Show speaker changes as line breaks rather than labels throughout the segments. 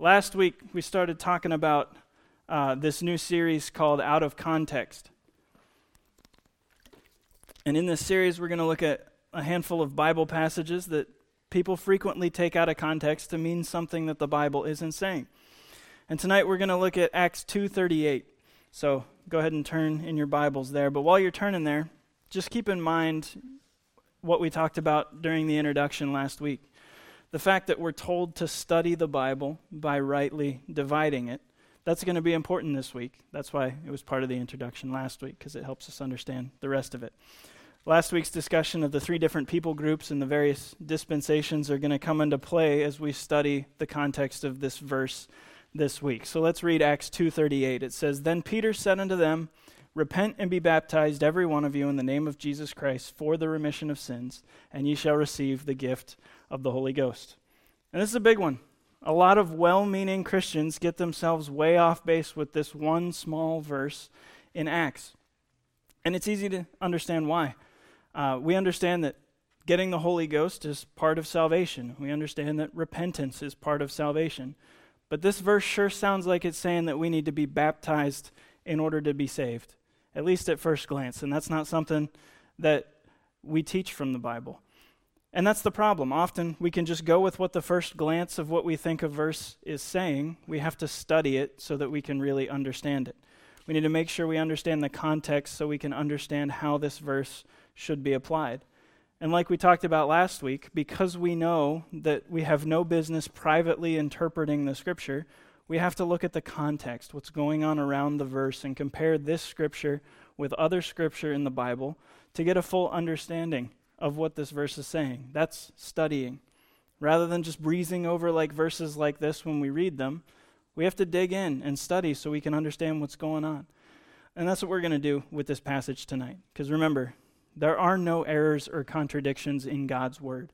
Last week, we started talking about uh, this new series called Out of Context. And in this series, we're going to look at a handful of Bible passages that people frequently take out of context to mean something that the Bible isn't saying. And tonight we're going to look at Acts 2:38. So, go ahead and turn in your Bibles there, but while you're turning there, just keep in mind what we talked about during the introduction last week the fact that we're told to study the Bible by rightly dividing it. That's going to be important this week. That's why it was part of the introduction last week, because it helps us understand the rest of it. Last week's discussion of the three different people groups and the various dispensations are going to come into play as we study the context of this verse this week. So let's read Acts 2:38. It says, "Then Peter said unto them, Repent and be baptized every one of you in the name of Jesus Christ for the remission of sins, and ye shall receive the gift of the Holy Ghost. And this is a big one. A lot of well meaning Christians get themselves way off base with this one small verse in Acts. And it's easy to understand why. Uh, we understand that getting the Holy Ghost is part of salvation, we understand that repentance is part of salvation. But this verse sure sounds like it's saying that we need to be baptized in order to be saved, at least at first glance. And that's not something that we teach from the Bible. And that's the problem. Often we can just go with what the first glance of what we think a verse is saying. We have to study it so that we can really understand it. We need to make sure we understand the context so we can understand how this verse should be applied. And like we talked about last week, because we know that we have no business privately interpreting the scripture, we have to look at the context, what's going on around the verse, and compare this scripture with other scripture in the Bible to get a full understanding of what this verse is saying. That's studying. Rather than just breezing over like verses like this when we read them, we have to dig in and study so we can understand what's going on. And that's what we're going to do with this passage tonight. Because remember, there are no errors or contradictions in God's word.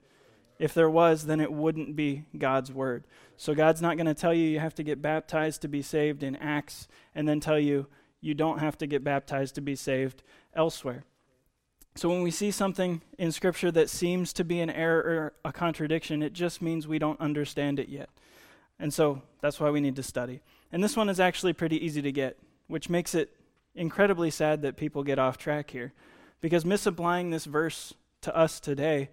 If there was, then it wouldn't be God's word. So God's not going to tell you you have to get baptized to be saved in Acts and then tell you you don't have to get baptized to be saved elsewhere. So when we see something in Scripture that seems to be an error or a contradiction, it just means we don't understand it yet. And so that's why we need to study. And this one is actually pretty easy to get, which makes it incredibly sad that people get off track here. Because misapplying this verse to us today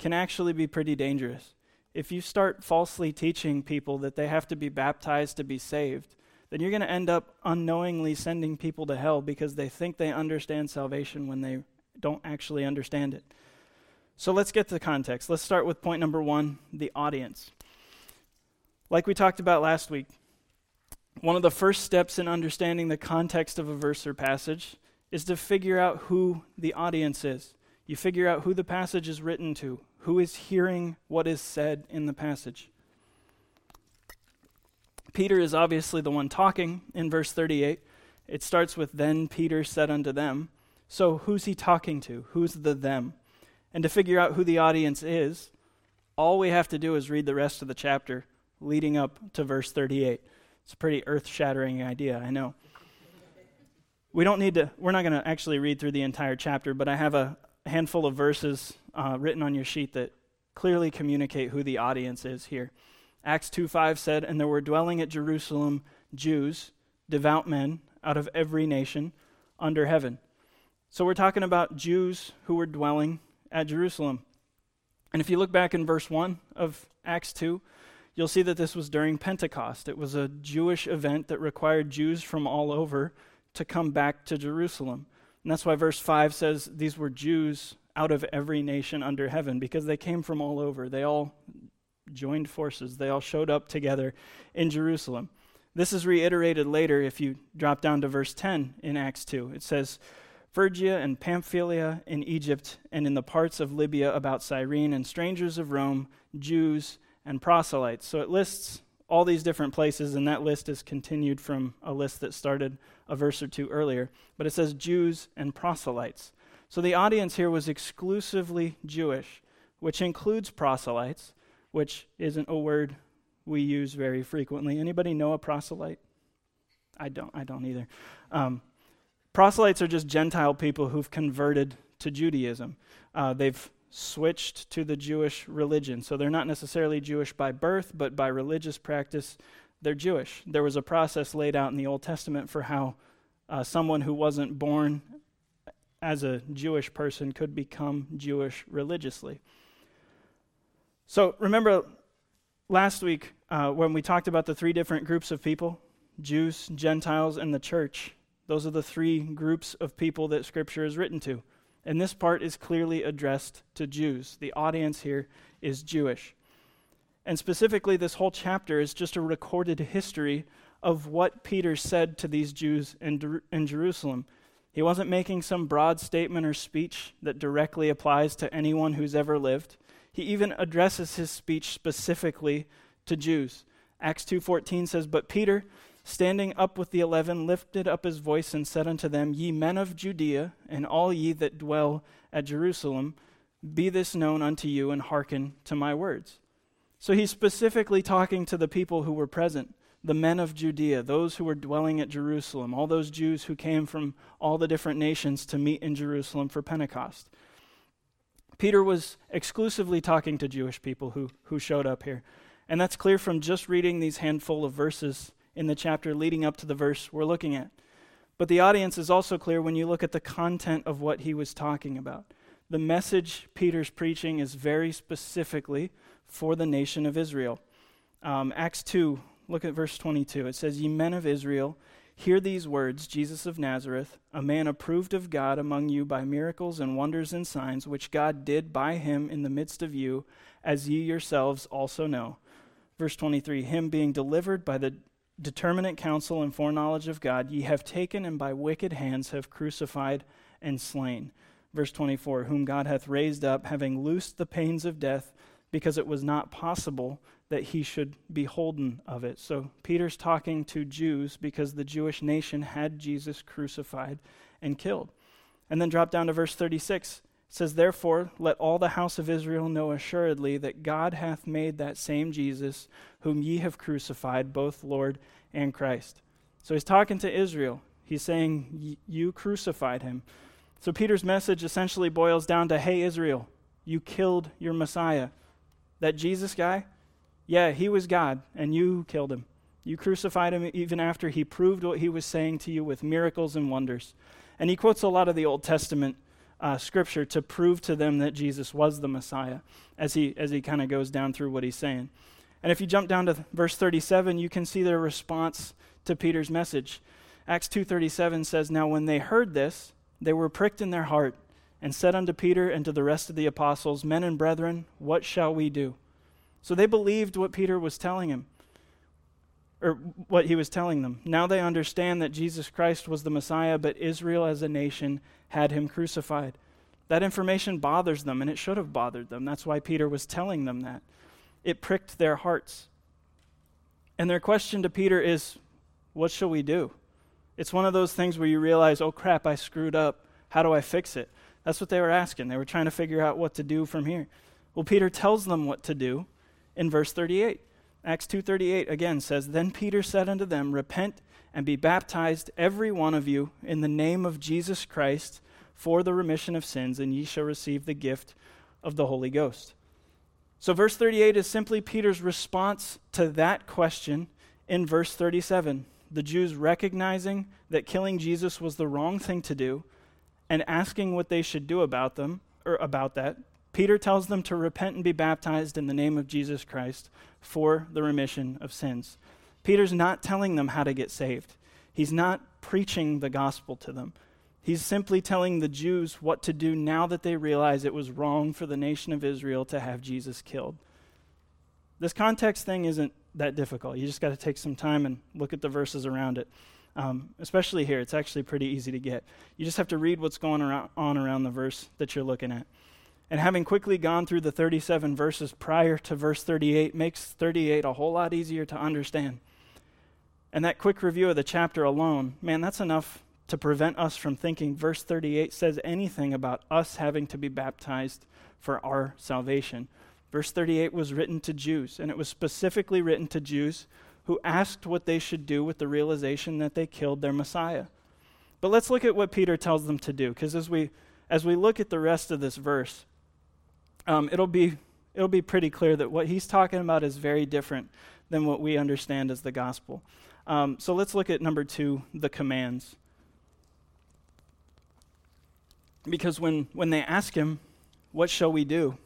can actually be pretty dangerous. If you start falsely teaching people that they have to be baptized to be saved, then you're going to end up unknowingly sending people to hell because they think they understand salvation when they don't actually understand it. So let's get to the context. Let's start with point number one the audience. Like we talked about last week, one of the first steps in understanding the context of a verse or passage is to figure out who the audience is. You figure out who the passage is written to, who is hearing what is said in the passage. Peter is obviously the one talking in verse 38. It starts with, Then Peter said unto them. So, who's he talking to? Who's the them? And to figure out who the audience is, all we have to do is read the rest of the chapter leading up to verse 38. It's a pretty earth shattering idea, I know. We don't need to, we're not going to actually read through the entire chapter, but I have a handful of verses uh, written on your sheet that clearly communicate who the audience is here. Acts 2 5 said, And there were dwelling at Jerusalem Jews, devout men, out of every nation under heaven. So we're talking about Jews who were dwelling at Jerusalem. And if you look back in verse 1 of Acts 2, you'll see that this was during Pentecost. It was a Jewish event that required Jews from all over to come back to Jerusalem. And that's why verse 5 says these were Jews out of every nation under heaven because they came from all over. They all joined forces, they all showed up together in Jerusalem. This is reiterated later if you drop down to verse 10 in Acts 2. It says, Phrygia and Pamphylia in Egypt, and in the parts of Libya about Cyrene, and strangers of Rome, Jews, and proselytes. So it lists all these different places, and that list is continued from a list that started a verse or two earlier. But it says Jews and proselytes. So the audience here was exclusively Jewish, which includes proselytes, which isn't a word we use very frequently. Anybody know a proselyte? I don't. I don't either. Um, Proselytes are just Gentile people who've converted to Judaism. Uh, they've switched to the Jewish religion. So they're not necessarily Jewish by birth, but by religious practice, they're Jewish. There was a process laid out in the Old Testament for how uh, someone who wasn't born as a Jewish person could become Jewish religiously. So remember last week uh, when we talked about the three different groups of people Jews, Gentiles, and the church. Those are the three groups of people that Scripture is written to. And this part is clearly addressed to Jews. The audience here is Jewish. And specifically, this whole chapter is just a recorded history of what Peter said to these Jews in, in Jerusalem. He wasn't making some broad statement or speech that directly applies to anyone who's ever lived. He even addresses his speech specifically to Jews. Acts 2:14 says, "But Peter, standing up with the eleven, lifted up his voice and said unto them, Ye men of Judea, and all ye that dwell at Jerusalem, be this known unto you, and hearken to my words." So he's specifically talking to the people who were present the men of Judea, those who were dwelling at Jerusalem, all those Jews who came from all the different nations to meet in Jerusalem for Pentecost. Peter was exclusively talking to Jewish people who, who showed up here. And that's clear from just reading these handful of verses in the chapter leading up to the verse we're looking at. But the audience is also clear when you look at the content of what he was talking about. The message Peter's preaching is very specifically for the nation of Israel. Um, Acts 2, Look at verse 22. It says, Ye men of Israel, hear these words Jesus of Nazareth, a man approved of God among you by miracles and wonders and signs, which God did by him in the midst of you, as ye yourselves also know. Verse 23 Him being delivered by the determinate counsel and foreknowledge of God, ye have taken and by wicked hands have crucified and slain. Verse 24 Whom God hath raised up, having loosed the pains of death, because it was not possible that he should be holden of it. So Peter's talking to Jews because the Jewish nation had Jesus crucified and killed. And then drop down to verse 36. Says, Therefore, let all the house of Israel know assuredly that God hath made that same Jesus, whom ye have crucified, both Lord and Christ. So he's talking to Israel. He's saying, You crucified him. So Peter's message essentially boils down to Hey, Israel, you killed your Messiah. That Jesus guy, yeah, he was God, and you killed him. You crucified him even after he proved what he was saying to you with miracles and wonders. And he quotes a lot of the Old Testament uh, scripture to prove to them that Jesus was the Messiah as he, as he kind of goes down through what he's saying. And if you jump down to verse 37, you can see their response to Peter's message. Acts 2:37 says, "Now when they heard this, they were pricked in their heart, and said unto Peter and to the rest of the apostles, Men and brethren, what shall we do?" So they believed what Peter was telling him, or what he was telling them. Now they understand that Jesus Christ was the Messiah, but Israel as a nation had him crucified. That information bothers them, and it should have bothered them. That's why Peter was telling them that. It pricked their hearts. And their question to Peter is, What shall we do? It's one of those things where you realize, Oh crap, I screwed up. How do I fix it? That's what they were asking. They were trying to figure out what to do from here. Well, Peter tells them what to do in verse 38. Acts 2:38 again says, "Then Peter said unto them, Repent and be baptized every one of you in the name of Jesus Christ for the remission of sins, and ye shall receive the gift of the Holy Ghost." So verse 38 is simply Peter's response to that question in verse 37. The Jews recognizing that killing Jesus was the wrong thing to do and asking what they should do about them or about that Peter tells them to repent and be baptized in the name of Jesus Christ for the remission of sins. Peter's not telling them how to get saved, he's not preaching the gospel to them. He's simply telling the Jews what to do now that they realize it was wrong for the nation of Israel to have Jesus killed. This context thing isn't that difficult. You just got to take some time and look at the verses around it. Um, especially here, it's actually pretty easy to get. You just have to read what's going on around the verse that you're looking at. And having quickly gone through the 37 verses prior to verse 38 makes 38 a whole lot easier to understand. And that quick review of the chapter alone, man, that's enough to prevent us from thinking verse 38 says anything about us having to be baptized for our salvation. Verse 38 was written to Jews, and it was specifically written to Jews who asked what they should do with the realization that they killed their Messiah. But let's look at what Peter tells them to do, because as we, as we look at the rest of this verse, um, it'll be it'll be pretty clear that what he's talking about is very different than what we understand as the gospel. Um, so let's look at number two, the commands. Because when, when they ask him, What shall we do?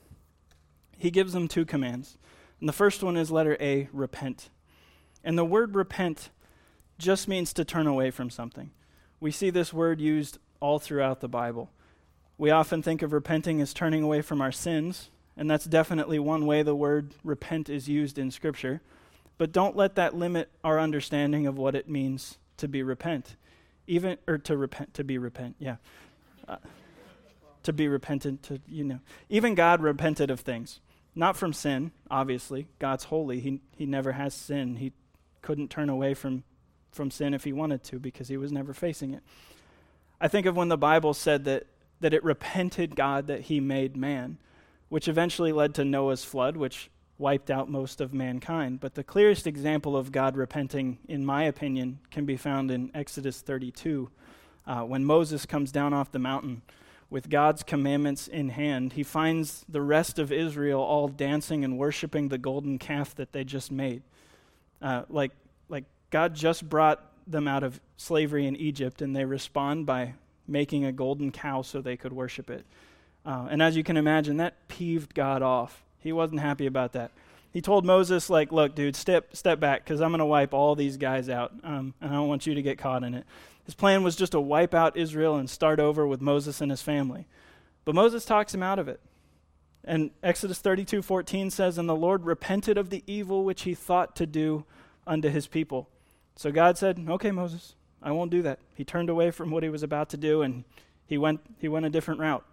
he gives them two commands. And the first one is letter A, repent. And the word repent just means to turn away from something. We see this word used all throughout the Bible. We often think of repenting as turning away from our sins, and that's definitely one way the word repent is used in Scripture. But don't let that limit our understanding of what it means to be repent. Even, or to repent, to be repent, yeah. Uh, to be repentant, to, you know. Even God repented of things. Not from sin, obviously. God's holy. He, he never has sin. He couldn't turn away from, from sin if he wanted to because he was never facing it. I think of when the Bible said that, that it repented God that he made man, which eventually led to Noah's flood, which wiped out most of mankind. But the clearest example of God repenting, in my opinion, can be found in Exodus 32. Uh, when Moses comes down off the mountain with God's commandments in hand, he finds the rest of Israel all dancing and worshiping the golden calf that they just made. Uh, like, like God just brought them out of slavery in Egypt, and they respond by making a golden cow so they could worship it. Uh, and as you can imagine, that peeved God off. He wasn't happy about that. He told Moses, like, look, dude, step step back, because I'm going to wipe all these guys out, um, and I don't want you to get caught in it. His plan was just to wipe out Israel and start over with Moses and his family. But Moses talks him out of it. And Exodus 32:14 says, "And the Lord repented of the evil which he thought to do unto his people." So God said, "Okay, Moses, I won't do that." He turned away from what he was about to do and he went he went a different route.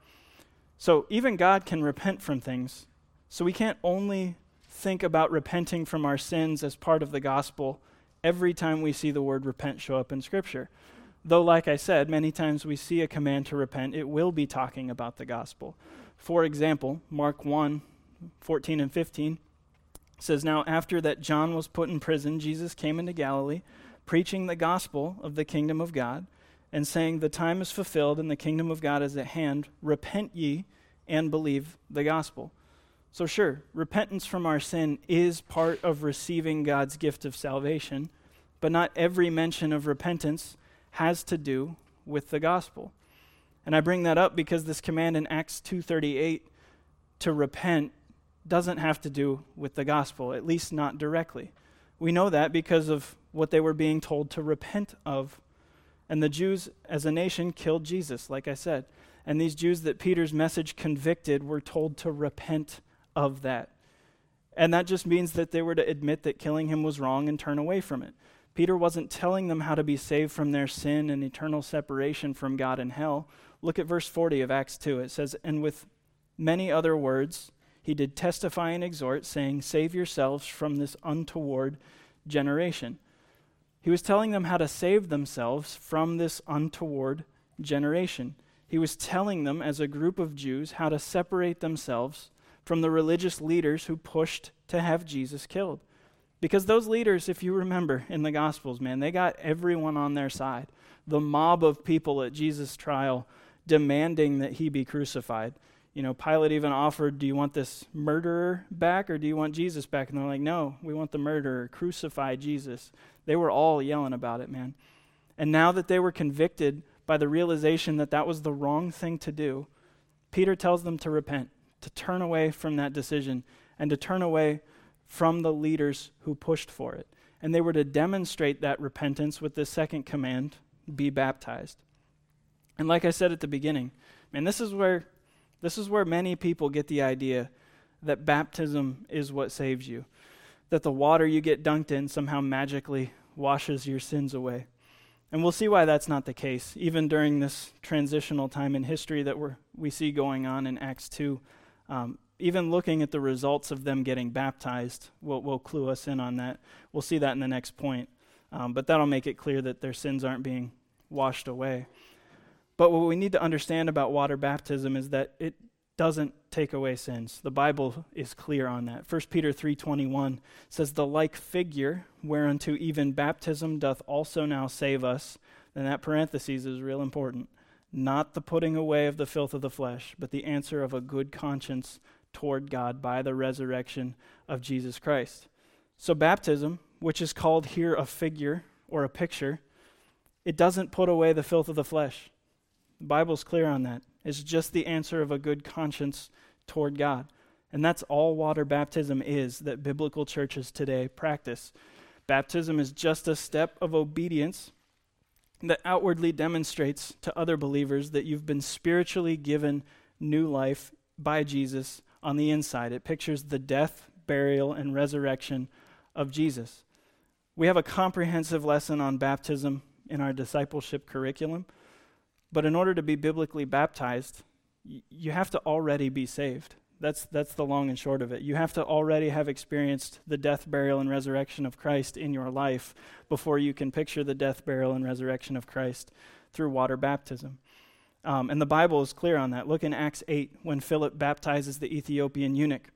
So even God can repent from things so we can't only think about repenting from our sins as part of the gospel every time we see the word repent show up in Scripture. Though, like I said, many times we see a command to repent, it will be talking about the gospel. For example, Mark 1 14 and 15 says, Now after that John was put in prison, Jesus came into Galilee, preaching the gospel of the kingdom of God, and saying, The time is fulfilled and the kingdom of God is at hand. Repent ye and believe the gospel. So, sure, repentance from our sin is part of receiving God's gift of salvation, but not every mention of repentance has to do with the gospel. And I bring that up because this command in Acts 2:38 to repent doesn't have to do with the gospel, at least not directly. We know that because of what they were being told to repent of. And the Jews as a nation killed Jesus, like I said. And these Jews that Peter's message convicted were told to repent of that. And that just means that they were to admit that killing him was wrong and turn away from it. Peter wasn't telling them how to be saved from their sin and eternal separation from God in hell. Look at verse 40 of Acts 2. It says, And with many other words, he did testify and exhort, saying, Save yourselves from this untoward generation. He was telling them how to save themselves from this untoward generation. He was telling them, as a group of Jews, how to separate themselves from the religious leaders who pushed to have Jesus killed. Because those leaders, if you remember in the Gospels, man, they got everyone on their side. The mob of people at Jesus' trial demanding that he be crucified. You know, Pilate even offered, Do you want this murderer back or do you want Jesus back? And they're like, No, we want the murderer. Crucify Jesus. They were all yelling about it, man. And now that they were convicted by the realization that that was the wrong thing to do, Peter tells them to repent to turn away from that decision and to turn away from the leaders who pushed for it. And they were to demonstrate that repentance with the second command be baptized. And like I said at the beginning, man, this is where this is where many people get the idea that baptism is what saves you. That the water you get dunked in somehow magically washes your sins away. And we'll see why that's not the case, even during this transitional time in history that we we see going on in Acts 2. Um, even looking at the results of them getting baptized will, will clue us in on that. We'll see that in the next point. Um, but that'll make it clear that their sins aren't being washed away. But what we need to understand about water baptism is that it doesn't take away sins. The Bible is clear on that. 1 Peter 3:21 says the like figure whereunto even baptism doth also now save us. And that parenthesis is real important not the putting away of the filth of the flesh, but the answer of a good conscience toward God by the resurrection of Jesus Christ. So, baptism, which is called here a figure or a picture, it doesn't put away the filth of the flesh. The Bible's clear on that. It's just the answer of a good conscience toward God. And that's all water baptism is that biblical churches today practice. Baptism is just a step of obedience that outwardly demonstrates to other believers that you've been spiritually given new life by Jesus on the inside. It pictures the death, burial, and resurrection of Jesus. We have a comprehensive lesson on baptism in our discipleship curriculum, but in order to be biblically baptized, y- you have to already be saved. That's, that's the long and short of it. You have to already have experienced the death, burial, and resurrection of Christ in your life before you can picture the death, burial, and resurrection of Christ through water baptism. Um, and the Bible is clear on that. Look in Acts 8 when Philip baptizes the Ethiopian eunuch.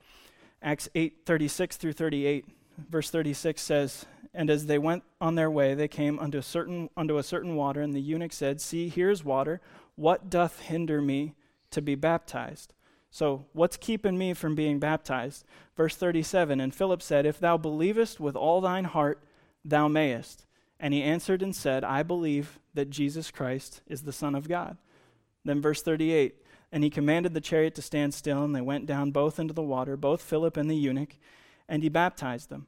Acts 8 36 through 38. Verse 36 says, And as they went on their way, they came unto a certain, unto a certain water, and the eunuch said, See, here's water. What doth hinder me to be baptized? So, what's keeping me from being baptized? Verse 37 And Philip said, If thou believest with all thine heart, thou mayest. And he answered and said, I believe that Jesus Christ is the Son of God. Then, verse 38 And he commanded the chariot to stand still, and they went down both into the water, both Philip and the eunuch, and he baptized them.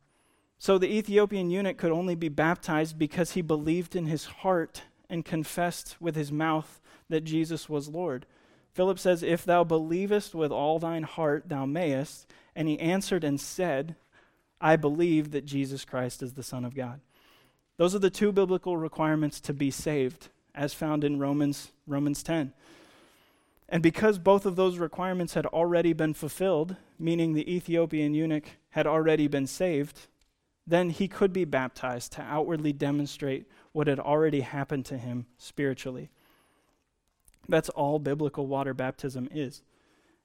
So, the Ethiopian eunuch could only be baptized because he believed in his heart and confessed with his mouth that Jesus was Lord. Philip says, If thou believest with all thine heart, thou mayest. And he answered and said, I believe that Jesus Christ is the Son of God. Those are the two biblical requirements to be saved, as found in Romans, Romans 10. And because both of those requirements had already been fulfilled, meaning the Ethiopian eunuch had already been saved, then he could be baptized to outwardly demonstrate what had already happened to him spiritually. That's all biblical water baptism is.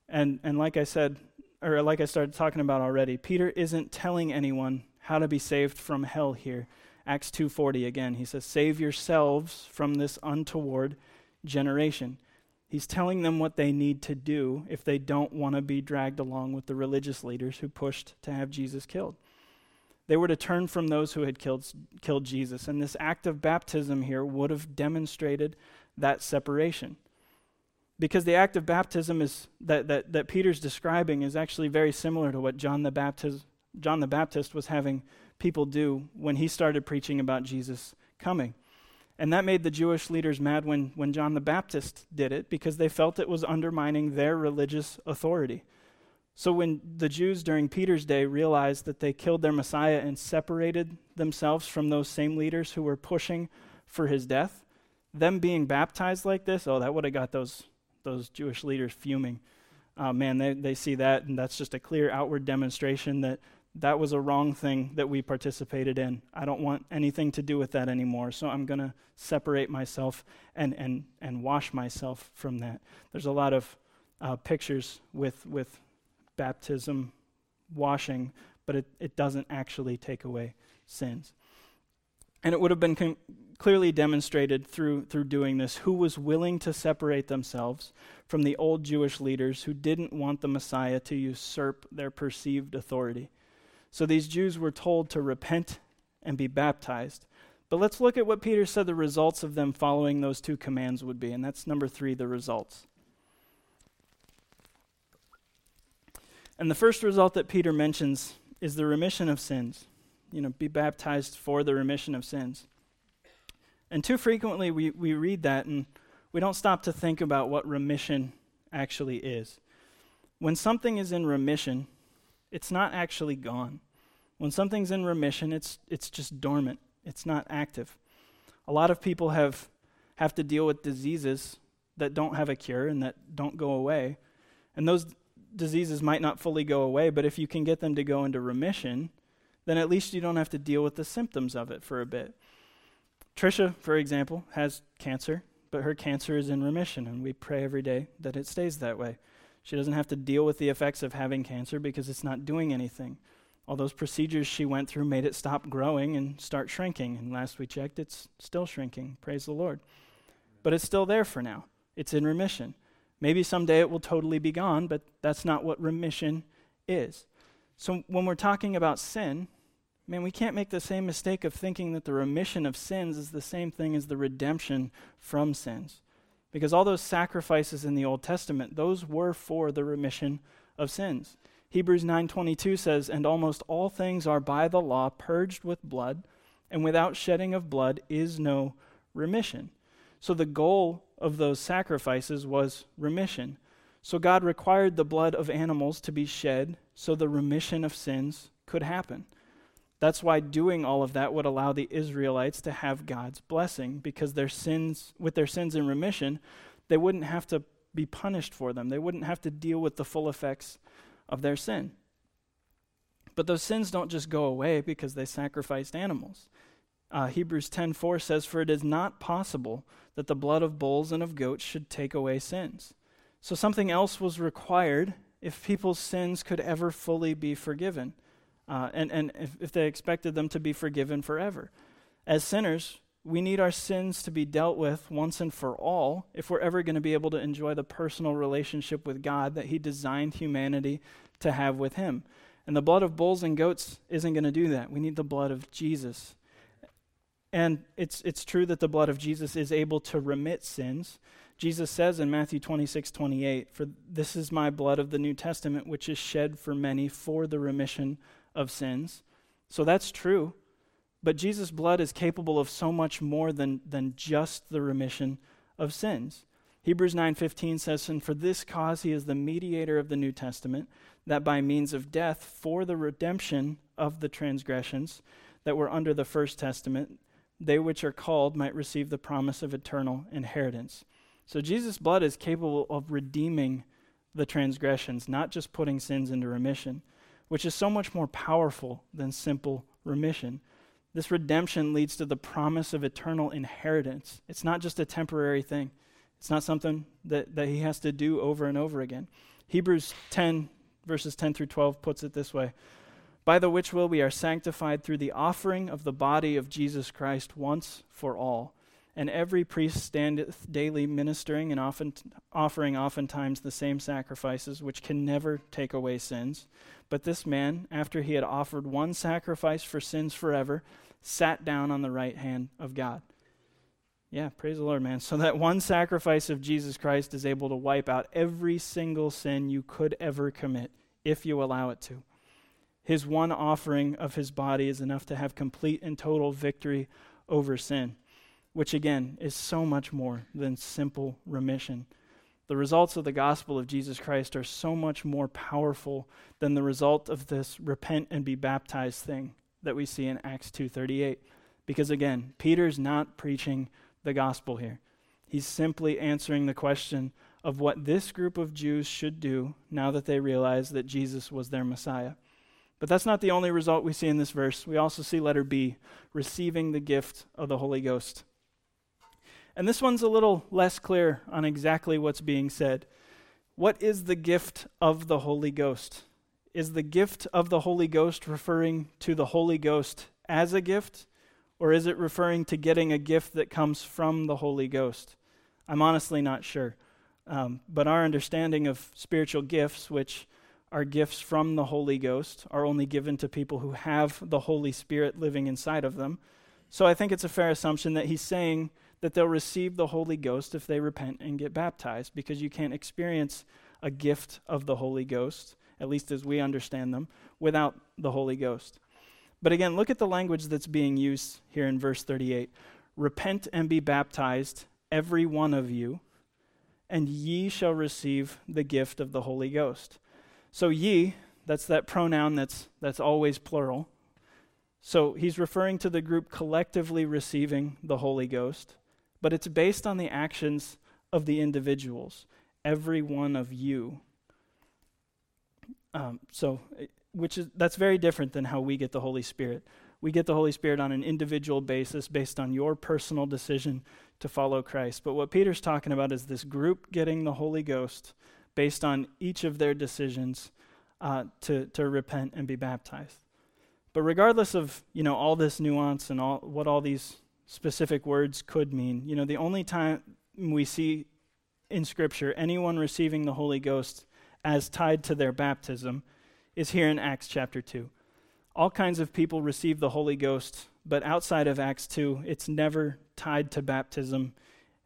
And, and like I said, or like I started talking about already, Peter isn't telling anyone how to be saved from hell here. Acts 2:40 again. He says, "Save yourselves from this untoward generation." He's telling them what they need to do if they don't want to be dragged along with the religious leaders who pushed to have Jesus killed. They were to turn from those who had killed, killed Jesus, and this act of baptism here would have demonstrated that separation. Because the act of baptism is that, that, that peter's describing is actually very similar to what john the, baptist, john the baptist was having people do when he started preaching about jesus coming and that made the jewish leaders mad when, when john the baptist did it because they felt it was undermining their religious authority so when the jews during peter's day realized that they killed their messiah and separated themselves from those same leaders who were pushing for his death them being baptized like this oh that would have got those those Jewish leaders fuming. Uh, man, they, they see that, and that's just a clear outward demonstration that that was a wrong thing that we participated in. I don't want anything to do with that anymore, so I'm going to separate myself and, and, and wash myself from that. There's a lot of uh, pictures with, with baptism washing, but it, it doesn't actually take away sins. And it would have been con- clearly demonstrated through, through doing this who was willing to separate themselves from the old Jewish leaders who didn't want the Messiah to usurp their perceived authority. So these Jews were told to repent and be baptized. But let's look at what Peter said the results of them following those two commands would be. And that's number three, the results. And the first result that Peter mentions is the remission of sins. You know, be baptized for the remission of sins. And too frequently we, we read that and we don't stop to think about what remission actually is. When something is in remission, it's not actually gone. When something's in remission, it's, it's just dormant, it's not active. A lot of people have, have to deal with diseases that don't have a cure and that don't go away. And those diseases might not fully go away, but if you can get them to go into remission, then at least you don't have to deal with the symptoms of it for a bit. Trisha, for example, has cancer, but her cancer is in remission, and we pray every day that it stays that way. She doesn't have to deal with the effects of having cancer because it's not doing anything. All those procedures she went through made it stop growing and start shrinking, and last we checked, it's still shrinking. Praise the Lord. But it's still there for now, it's in remission. Maybe someday it will totally be gone, but that's not what remission is. So when we're talking about sin, man, we can't make the same mistake of thinking that the remission of sins is the same thing as the redemption from sins. Because all those sacrifices in the Old Testament, those were for the remission of sins. Hebrews 9:22 says, "And almost all things are by the law purged with blood, and without shedding of blood is no remission." So the goal of those sacrifices was remission. So God required the blood of animals to be shed so the remission of sins could happen. That's why doing all of that would allow the Israelites to have God's blessing because their sins with their sins in remission, they wouldn't have to be punished for them. They wouldn't have to deal with the full effects of their sin. But those sins don't just go away because they sacrificed animals. Uh, Hebrews 10:4 says, "For it is not possible that the blood of bulls and of goats should take away sins." So something else was required if people's sins could ever fully be forgiven uh, and, and if, if they expected them to be forgiven forever. As sinners, we need our sins to be dealt with once and for all if we're ever going to be able to enjoy the personal relationship with God that He designed humanity to have with Him. And the blood of bulls and goats isn't going to do that. We need the blood of Jesus. And it's, it's true that the blood of Jesus is able to remit sins. Jesus says in Matthew 26, 28, For this is my blood of the New Testament, which is shed for many for the remission of sins. So that's true. But Jesus' blood is capable of so much more than, than just the remission of sins. Hebrews 9:15 says, "And for this cause he is the mediator of the New Testament, that by means of death for the redemption of the transgressions that were under the first testament, they which are called might receive the promise of eternal inheritance." So Jesus' blood is capable of redeeming the transgressions, not just putting sins into remission which is so much more powerful than simple remission. This redemption leads to the promise of eternal inheritance. It's not just a temporary thing, it's not something that, that he has to do over and over again. Hebrews 10, verses 10 through 12, puts it this way By the which will we are sanctified through the offering of the body of Jesus Christ once for all. And every priest standeth daily ministering and often offering oftentimes the same sacrifices, which can never take away sins. But this man, after he had offered one sacrifice for sins forever, sat down on the right hand of God. Yeah, praise the Lord, man. So that one sacrifice of Jesus Christ is able to wipe out every single sin you could ever commit if you allow it to. His one offering of his body is enough to have complete and total victory over sin, which again is so much more than simple remission. The results of the gospel of Jesus Christ are so much more powerful than the result of this repent and be baptized thing that we see in Acts 2:38. Because again, Peter's not preaching the gospel here. He's simply answering the question of what this group of Jews should do now that they realize that Jesus was their Messiah. But that's not the only result we see in this verse. We also see letter B, receiving the gift of the Holy Ghost. And this one's a little less clear on exactly what's being said. What is the gift of the Holy Ghost? Is the gift of the Holy Ghost referring to the Holy Ghost as a gift, or is it referring to getting a gift that comes from the Holy Ghost? I'm honestly not sure. Um, but our understanding of spiritual gifts, which are gifts from the Holy Ghost, are only given to people who have the Holy Spirit living inside of them. So I think it's a fair assumption that he's saying that they'll receive the Holy Ghost if they repent and get baptized, because you can't experience a gift of the Holy Ghost, at least as we understand them, without the Holy Ghost. But again, look at the language that's being used here in verse 38 Repent and be baptized, every one of you, and ye shall receive the gift of the Holy Ghost. So, ye, that's that pronoun that's, that's always plural. So, he's referring to the group collectively receiving the Holy Ghost but it's based on the actions of the individuals, every one of you. Um, so, eh, which is that's very different than how we get the Holy Spirit. We get the Holy Spirit on an individual basis based on your personal decision to follow Christ. But what Peter's talking about is this group getting the Holy Ghost based on each of their decisions uh, to, to repent and be baptized. But regardless of you know all this nuance and all what all these specific words could mean. You know, the only time we see in Scripture, anyone receiving the Holy Ghost as tied to their baptism is here in Acts chapter 2. All kinds of people receive the Holy Ghost, but outside of Acts 2, it's never tied to baptism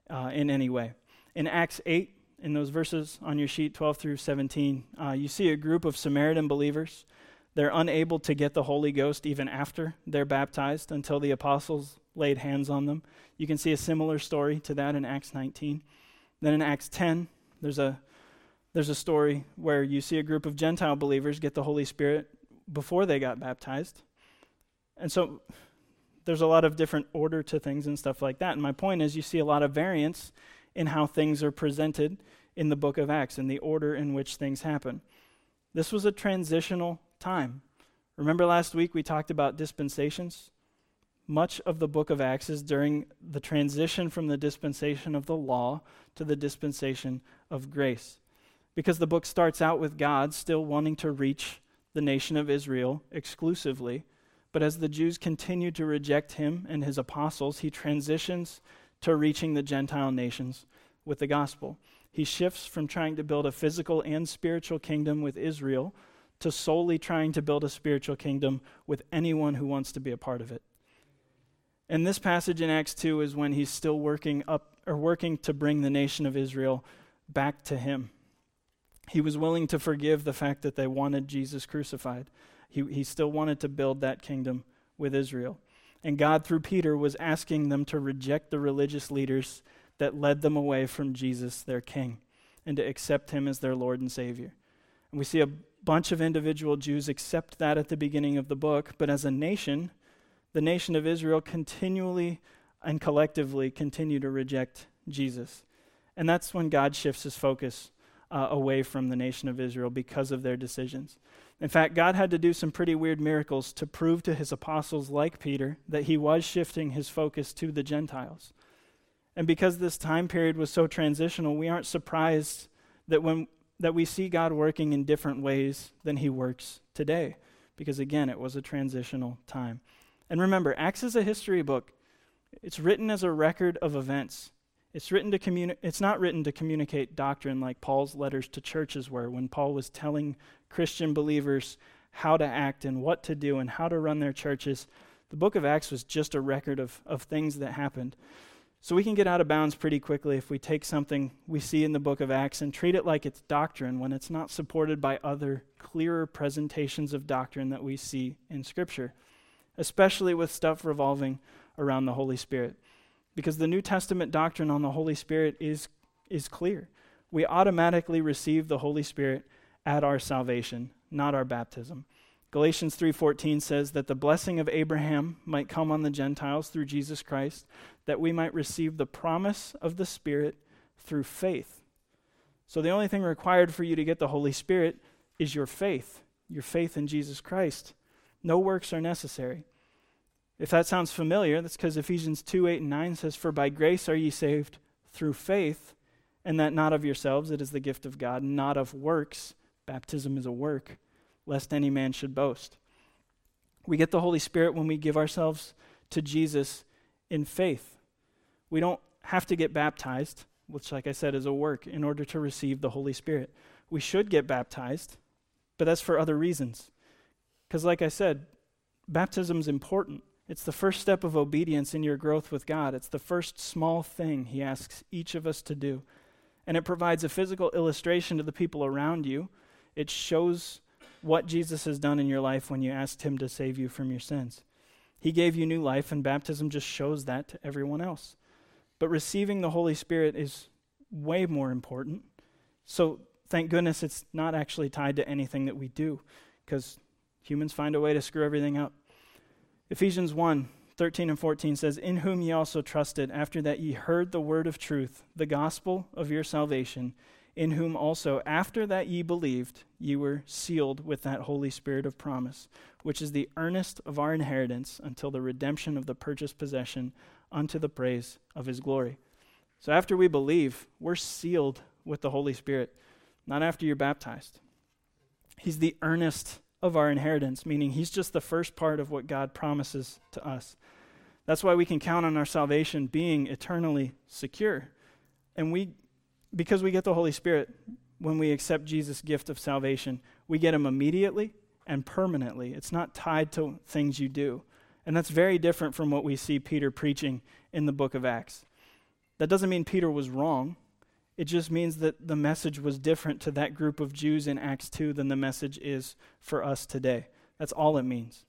uh, in any way. In Acts 8, in those verses on your sheet, 12 through 17, uh, you see a group of Samaritan believers. They're unable to get the Holy Ghost even after they're baptized until the apostles laid hands on them. You can see a similar story to that in Acts 19. Then in Acts 10, there's a there's a story where you see a group of Gentile believers get the Holy Spirit before they got baptized. And so there's a lot of different order to things and stuff like that. And my point is, you see a lot of variance in how things are presented in the book of Acts and the order in which things happen. This was a transitional time. Remember last week we talked about dispensations? Much of the book of Acts is during the transition from the dispensation of the law to the dispensation of grace. Because the book starts out with God still wanting to reach the nation of Israel exclusively. But as the Jews continue to reject him and his apostles, he transitions to reaching the Gentile nations with the gospel. He shifts from trying to build a physical and spiritual kingdom with Israel to solely trying to build a spiritual kingdom with anyone who wants to be a part of it. And this passage in Acts 2 is when he's still working up or working to bring the nation of Israel back to him. He was willing to forgive the fact that they wanted Jesus crucified. He, he still wanted to build that kingdom with Israel. And God, through Peter, was asking them to reject the religious leaders that led them away from Jesus, their king, and to accept him as their Lord and Savior. And we see a bunch of individual Jews accept that at the beginning of the book, but as a nation, the nation of Israel continually and collectively continue to reject Jesus. And that's when God shifts his focus uh, away from the nation of Israel because of their decisions. In fact, God had to do some pretty weird miracles to prove to his apostles, like Peter, that he was shifting his focus to the Gentiles. And because this time period was so transitional, we aren't surprised that when that we see God working in different ways than he works today because again, it was a transitional time. And remember, Acts is a history book. It's written as a record of events. It's written to communi- it's not written to communicate doctrine like Paul's letters to churches were when Paul was telling Christian believers how to act and what to do and how to run their churches. The book of Acts was just a record of, of things that happened. So we can get out of bounds pretty quickly if we take something we see in the book of Acts and treat it like it's doctrine when it's not supported by other clearer presentations of doctrine that we see in Scripture, especially with stuff revolving around the Holy Spirit because the New Testament doctrine on the Holy Spirit is, is clear. We automatically receive the Holy Spirit at our salvation, not our baptism. Galatians 3:14 says that the blessing of Abraham might come on the Gentiles through Jesus Christ, that we might receive the promise of the Spirit through faith. So the only thing required for you to get the Holy Spirit is your faith, your faith in Jesus Christ. No works are necessary. If that sounds familiar, that's because Ephesians 2 8 and 9 says, For by grace are ye saved through faith, and that not of yourselves, it is the gift of God, not of works. Baptism is a work, lest any man should boast. We get the Holy Spirit when we give ourselves to Jesus in faith. We don't have to get baptized, which, like I said, is a work, in order to receive the Holy Spirit. We should get baptized, but that's for other reasons. Because, like I said, baptism is important. It's the first step of obedience in your growth with God. It's the first small thing He asks each of us to do. And it provides a physical illustration to the people around you. It shows what Jesus has done in your life when you asked Him to save you from your sins. He gave you new life, and baptism just shows that to everyone else. But receiving the Holy Spirit is way more important. So thank goodness it's not actually tied to anything that we do, because humans find a way to screw everything up. Ephesians 1 13 and 14 says, In whom ye also trusted, after that ye heard the word of truth, the gospel of your salvation, in whom also, after that ye believed, ye were sealed with that Holy Spirit of promise, which is the earnest of our inheritance until the redemption of the purchased possession unto the praise of his glory. So after we believe, we're sealed with the Holy Spirit, not after you're baptized. He's the earnest of our inheritance, meaning He's just the first part of what God promises to us. That's why we can count on our salvation being eternally secure. And we because we get the Holy Spirit when we accept Jesus' gift of salvation, we get him immediately and permanently. It's not tied to things you do. And that's very different from what we see Peter preaching in the book of Acts. That doesn't mean Peter was wrong. It just means that the message was different to that group of Jews in Acts 2 than the message is for us today. That's all it means.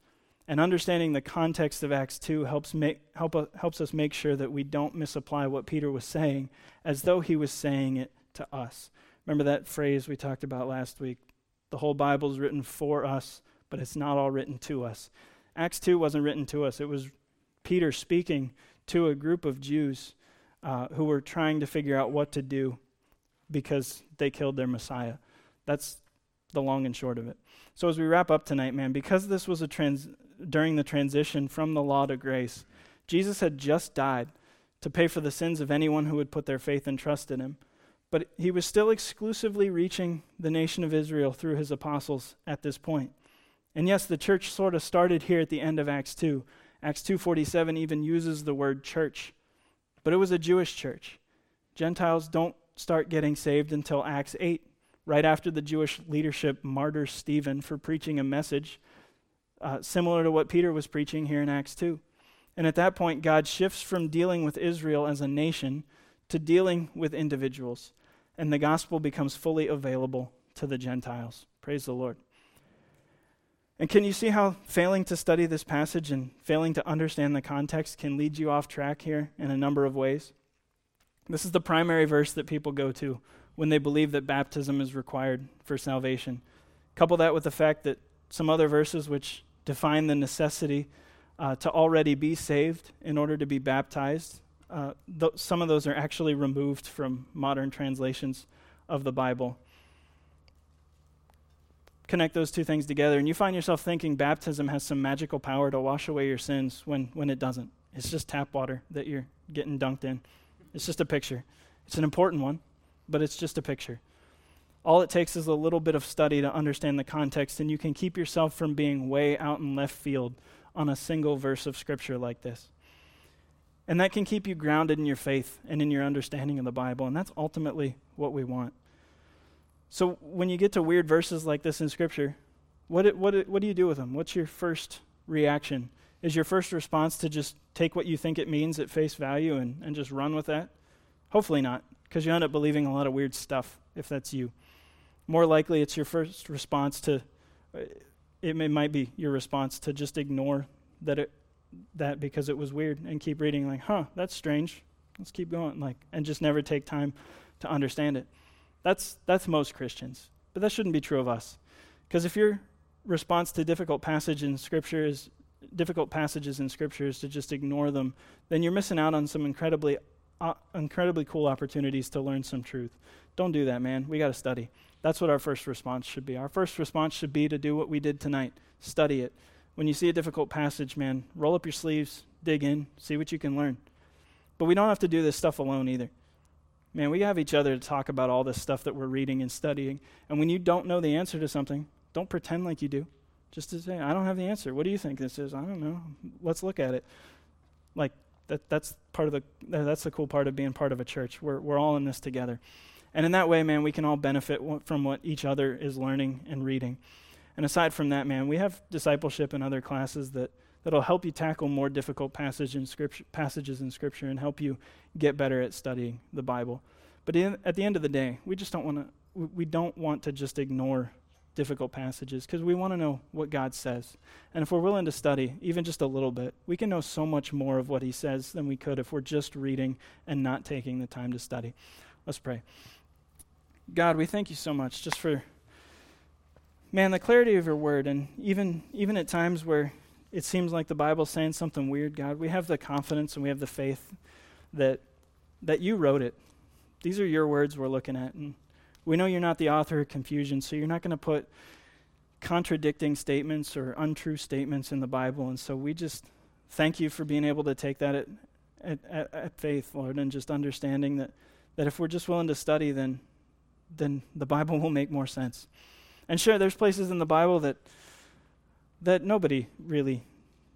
And understanding the context of Acts 2 helps, make, help, uh, helps us make sure that we don't misapply what Peter was saying as though he was saying it to us. Remember that phrase we talked about last week? The whole Bible is written for us, but it's not all written to us. Acts 2 wasn't written to us, it was Peter speaking to a group of Jews uh, who were trying to figure out what to do because they killed their Messiah. That's the long and short of it. So as we wrap up tonight, man, because this was a trans during the transition from the law to grace, Jesus had just died to pay for the sins of anyone who would put their faith and trust in him. But he was still exclusively reaching the nation of Israel through his apostles at this point. And yes, the church sort of started here at the end of Acts 2. Acts 2:47 even uses the word church. But it was a Jewish church. Gentiles don't start getting saved until Acts 8, right after the Jewish leadership martyrs Stephen for preaching a message uh, similar to what Peter was preaching here in Acts 2. And at that point, God shifts from dealing with Israel as a nation to dealing with individuals. And the gospel becomes fully available to the Gentiles. Praise the Lord. And can you see how failing to study this passage and failing to understand the context can lead you off track here in a number of ways? This is the primary verse that people go to when they believe that baptism is required for salvation. Couple that with the fact that some other verses which define the necessity uh, to already be saved in order to be baptized. Uh, th- some of those are actually removed from modern translations of the Bible. Connect those two things together, and you find yourself thinking baptism has some magical power to wash away your sins when, when it doesn't. It's just tap water that you're getting dunked in. It's just a picture. It's an important one, but it's just a picture. All it takes is a little bit of study to understand the context, and you can keep yourself from being way out in left field on a single verse of Scripture like this. And that can keep you grounded in your faith and in your understanding of the Bible, and that's ultimately what we want. So when you get to weird verses like this in Scripture, what, what, what do you do with them? What's your first reaction? Is your first response to just take what you think it means at face value and, and just run with that? Hopefully not, because you end up believing a lot of weird stuff if that's you more likely it's your first response to uh, it may, might be your response to just ignore that it that because it was weird and keep reading like huh that's strange let's keep going like and just never take time to understand it that's that's most christians but that shouldn't be true of us because if your response to difficult passage in scripture is difficult passages in scripture is to just ignore them then you're missing out on some incredibly uh, incredibly cool opportunities to learn some truth don't do that man we got to study that's what our first response should be. Our first response should be to do what we did tonight study it. When you see a difficult passage, man, roll up your sleeves, dig in, see what you can learn. But we don't have to do this stuff alone either. Man, we have each other to talk about all this stuff that we're reading and studying. And when you don't know the answer to something, don't pretend like you do. Just to say, I don't have the answer. What do you think this is? I don't know. Let's look at it. Like that that's part of the that's the cool part of being part of a church. We're we're all in this together. And in that way, man, we can all benefit from what each other is learning and reading. And aside from that, man, we have discipleship and other classes that that'll help you tackle more difficult passage in passages in Scripture and help you get better at studying the Bible. But in, at the end of the day, we just don't want to. We don't want to just ignore difficult passages because we want to know what God says. And if we're willing to study even just a little bit, we can know so much more of what He says than we could if we're just reading and not taking the time to study. Let's pray. God, we thank you so much just for, man, the clarity of your word. And even, even at times where it seems like the Bible's saying something weird, God, we have the confidence and we have the faith that, that you wrote it. These are your words we're looking at. And we know you're not the author of confusion, so you're not going to put contradicting statements or untrue statements in the Bible. And so we just thank you for being able to take that at, at, at, at faith, Lord, and just understanding that, that if we're just willing to study, then then the Bible will make more sense. And sure, there's places in the Bible that that nobody really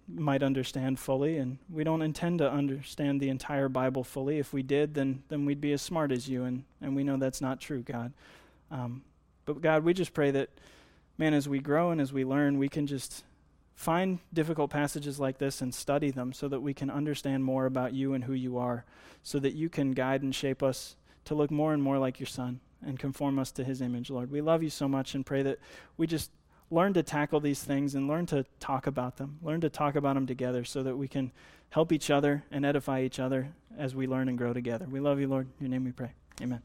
might understand fully, and we don't intend to understand the entire Bible fully. If we did, then, then we'd be as smart as you, and, and we know that's not true, God. Um, but God, we just pray that, man, as we grow and as we learn, we can just find difficult passages like this and study them so that we can understand more about you and who you are, so that you can guide and shape us to look more and more like your Son and conform us to his image, Lord. We love you so much and pray that we just learn to tackle these things and learn to talk about them, learn to talk about them together so that we can help each other and edify each other as we learn and grow together. We love you, Lord. In your name we pray. Amen.